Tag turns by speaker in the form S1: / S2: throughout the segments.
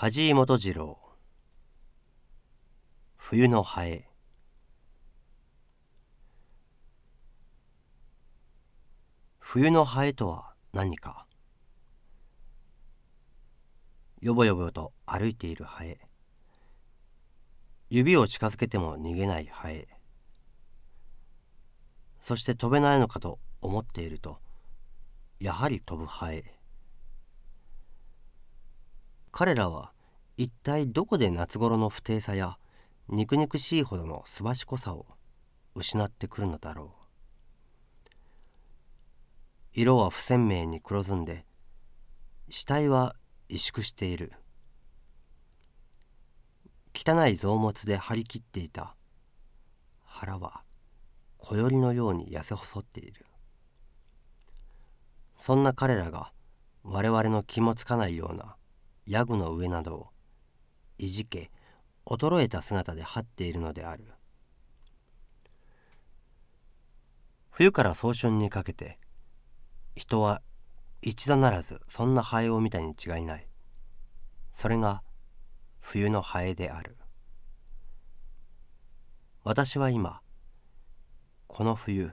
S1: 梶井元次郎。冬のハエ。冬のハエとは何か？よぼよぼと歩いているハエ。指を近づけても逃げないハエ。そして飛べないのかと思っているとやはり飛ぶハエ。彼らは一体どこで夏頃の不定さや肉々しいほどのすばしこさを失ってくるのだろう。色は不鮮明に黒ずんで死体は萎縮している。汚い臓物で張り切っていた。腹は小よりのように痩せ細っている。そんな彼らが我々の気もつかないようなヤグの上などをいじけ衰えた姿で張っているのである。冬から早春にかけて人は一度ならずそんなハエを見たに違いない。それが冬のハエである。私は今この冬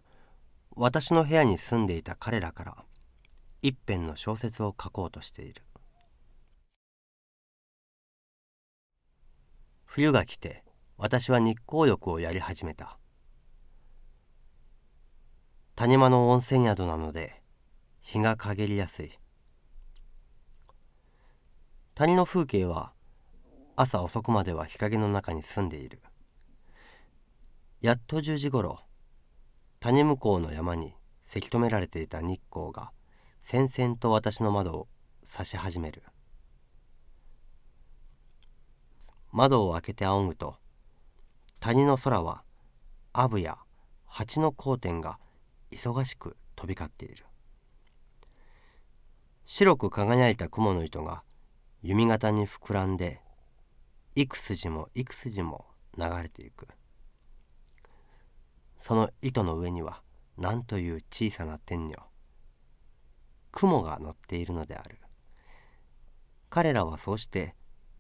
S1: 私の部屋に住んでいた彼らから一編の小説を書こうとしている。冬が来て私は日光浴をやり始めた。谷間の温泉宿なので日が陰りやすい。谷の風景は朝遅くまでは日陰の中に住んでいる。やっと10時ごろ谷向こうの山にせき止められていた日光が戦々と私の窓を差し始める。窓を開けて仰ぐと谷の空はアブや蜂の光点が忙しく飛び交っている。白く輝いた雲の糸が弓形に膨らんで幾筋も幾筋も流れていく。その糸の上には何という小さな天女雲が乗っているのである。彼らはそうして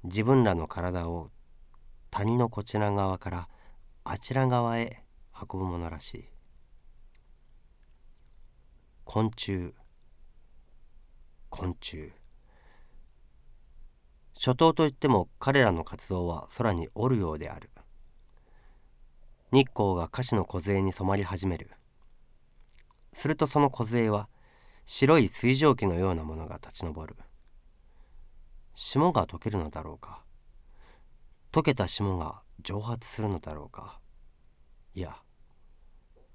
S1: 自分らの体を谷のこちら側からあちら側へ運ぶものらしい。昆虫。昆虫。初冬といっても彼らの活動は空におるようである。日光が菓子の梢に染まり始める。するとその梢は白い水蒸気のようなものが立ち上る。霜が溶けるのだろうか。溶けた霜が蒸発するのだろうか。いや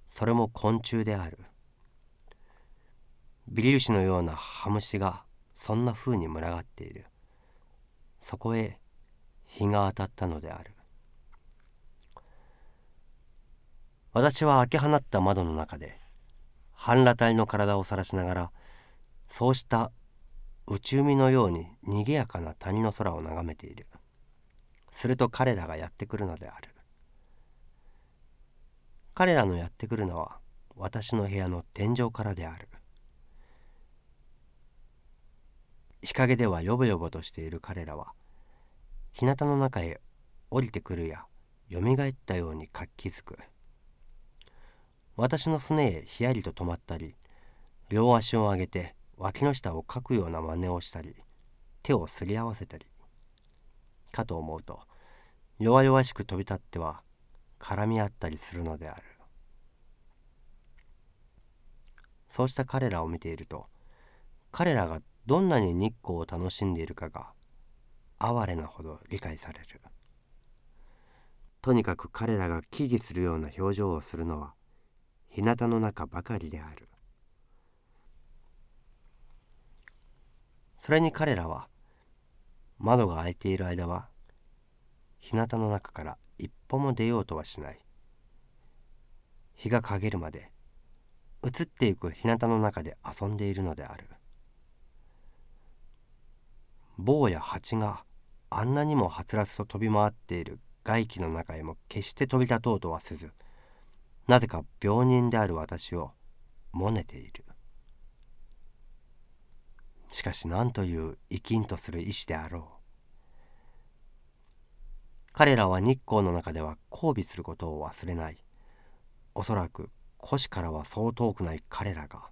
S1: それも昆虫である。微粒子のようなハムシがそんな風に群がっている。そこへ日が当たったのである。私は開け放った窓の中で半裸体の体を晒しながらそうした内海のように賑やかな谷の空を眺めている。すると彼らがやってくるのである。彼らのやってくるのは私の部屋の天井からである。日陰ではよぼよぼとしている彼らは日向の中へ降りてくるやよみがえったように活気づく。私のすねへひやりと止まったり両足を上げて脇の下をかくような真似をしたり手をすり合わせたりかと思うと弱々しく飛び立っては絡み合ったりするのである。そうした彼らを見ていると彼らがどんなに日光を楽しんでいるかが哀れなほど理解される。とにかく彼らが危惧するような表情をするのは日向の中ばかりである。それに彼らは窓が開いている間は日向の中から一歩も出ようとはしない。日が陰るまで移っていく日向の中で遊んでいるのである。坊や蜂があんなにもはつらつと飛び回っている。外気の中へも決して飛び立とうとはせずなぜか病人である私をもねている。しかし何という生きんとする意志であろう。彼らは日光の中では交尾することを忘れない。おそらく古紙からはそう遠くない彼らが。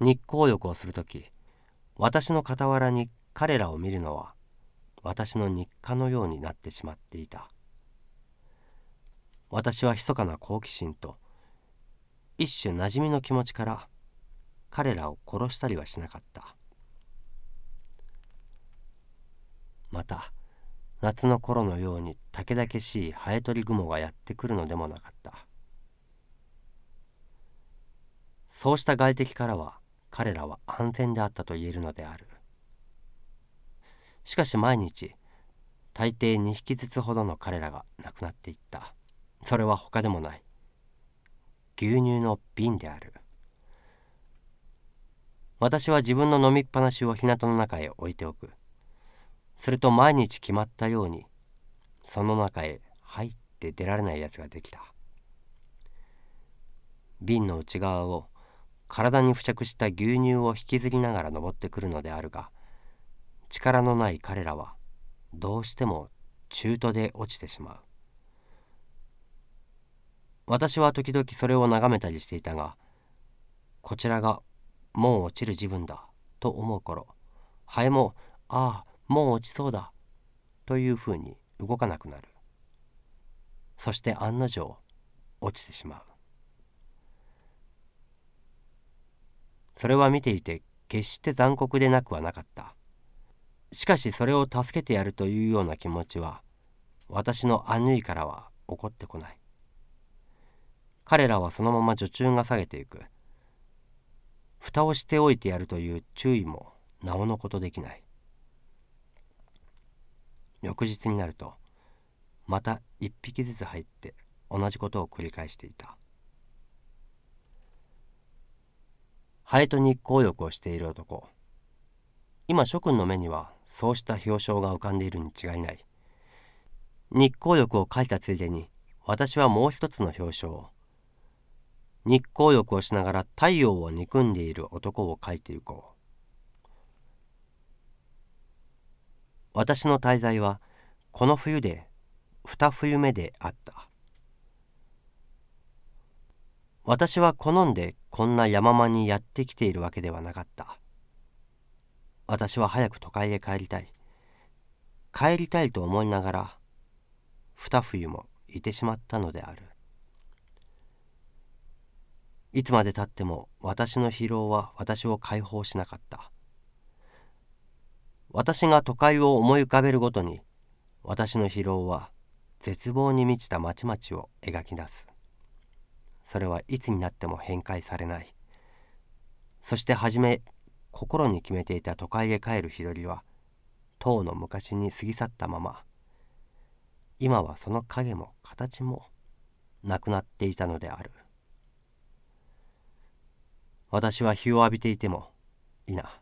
S1: 日光浴をする時私の傍らに彼らを見るのは私の日課のようになってしまっていた。私は密かな好奇心と一種馴染みの気持ちから彼らを殺したりはしなかった。また夏の頃のように竹々しいハエ取り雲がやってくるのでもなかった。そうした外敵からは彼らは安全であったと言えるのである。しかし毎日大抵2匹ずつほどの彼らが亡くなっていった。それは他でもない。牛乳の瓶である。私は自分の飲みっぱなしを日向の中へ置いておく。すると毎日決まったようにその中へ入って出られないやつができた。瓶の内側を体に付着した牛乳を引きずりながら登ってくるのであるが力のない彼らはどうしても中途で落ちてしまう。私は時々それを眺めたりしていたがこちらがもう落ちる自分だと思う頃ハエもああもう落ちそうだというふうに動かなくなる。そして案の定落ちてしまう。それは見ていて決して残酷でなくはなかった。しかしそれを助けてやるというような気持ちは私のアヌイからは起こってこない。彼らはそのまま女中が下げていく。蓋をしておいてやるという注意もなおのことできない。翌日になるとまた一匹ずつ入って同じことを繰り返していた。ハエと日光浴をしている男。今諸君の目にはそうした表彰が浮かんでいるに違いない。日光浴を書いたついでに私はもう一つの表彰を日光浴をしながら太陽を憎んでいる男を描いていこう。私の滞在はこの冬で二冬目であった。私は好んでこんな山間にやってきているわけではなかった。私は早く都会へ帰りたい。帰りたいと思いながら二冬もいてしまったのである。いつまでたっても私の疲労は私を解放しなかった。私が都会を思い浮かべるごとに私の疲労は絶望に満ちた町々を描き出す。それはいつになっても変壊されない。そして初め心に決めていた都会へ帰る日取りはとうの昔に過ぎ去ったまま。今はその影も形もなくなっていたのである。私は日を浴びていてもいいな。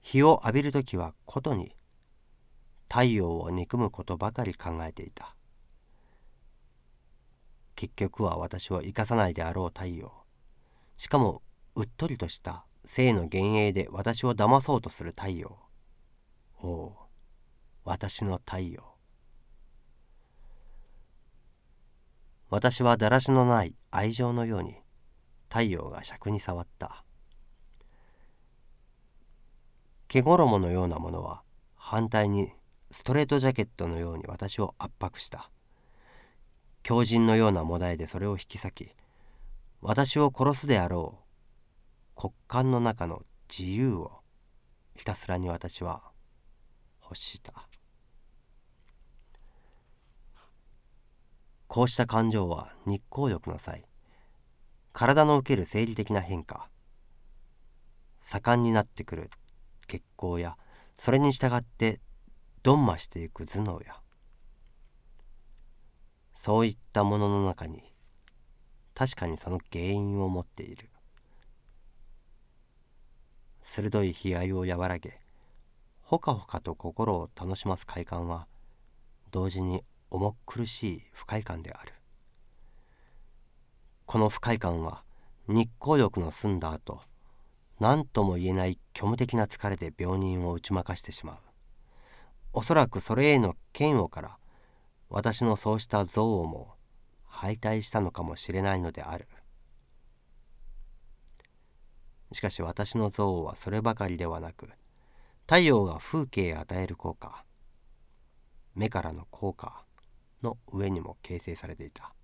S1: 日を浴びる時はことに太陽を憎むことばかり考えていた。結局は私を生かさないであろう太陽。しかもうっとりとした性の幻影で私を騙そうとする太陽。おお私の太陽。私はだらしのない愛情のように太陽が尺に触った。毛衣のようなものは反対にストレートジャケットのように私を圧迫した。狂人のようなもだえでそれを引き裂き私を殺すであろう。骨幹の中の自由をひたすらに私は欲した。こうした感情は日光浴の際体の受ける生理的な変化。盛んになってくる血行やそれに従ってどんましていく頭脳や。そういったものの中に確かにその原因を持っている。鋭い悲哀を和らげほかほかと心を楽します快感は同時に重苦しい不快感である。この不快感は日光浴の済んだ後何とも言えない虚無的な疲れで病人を打ち負かしてしまう。おそらくそれへの嫌悪から私のそうした憎悪も敗退したのかもしれないのである。しかし私の憎悪はそればかりではなく太陽が風景へ与える効果目からの効果の上にも形成されていた。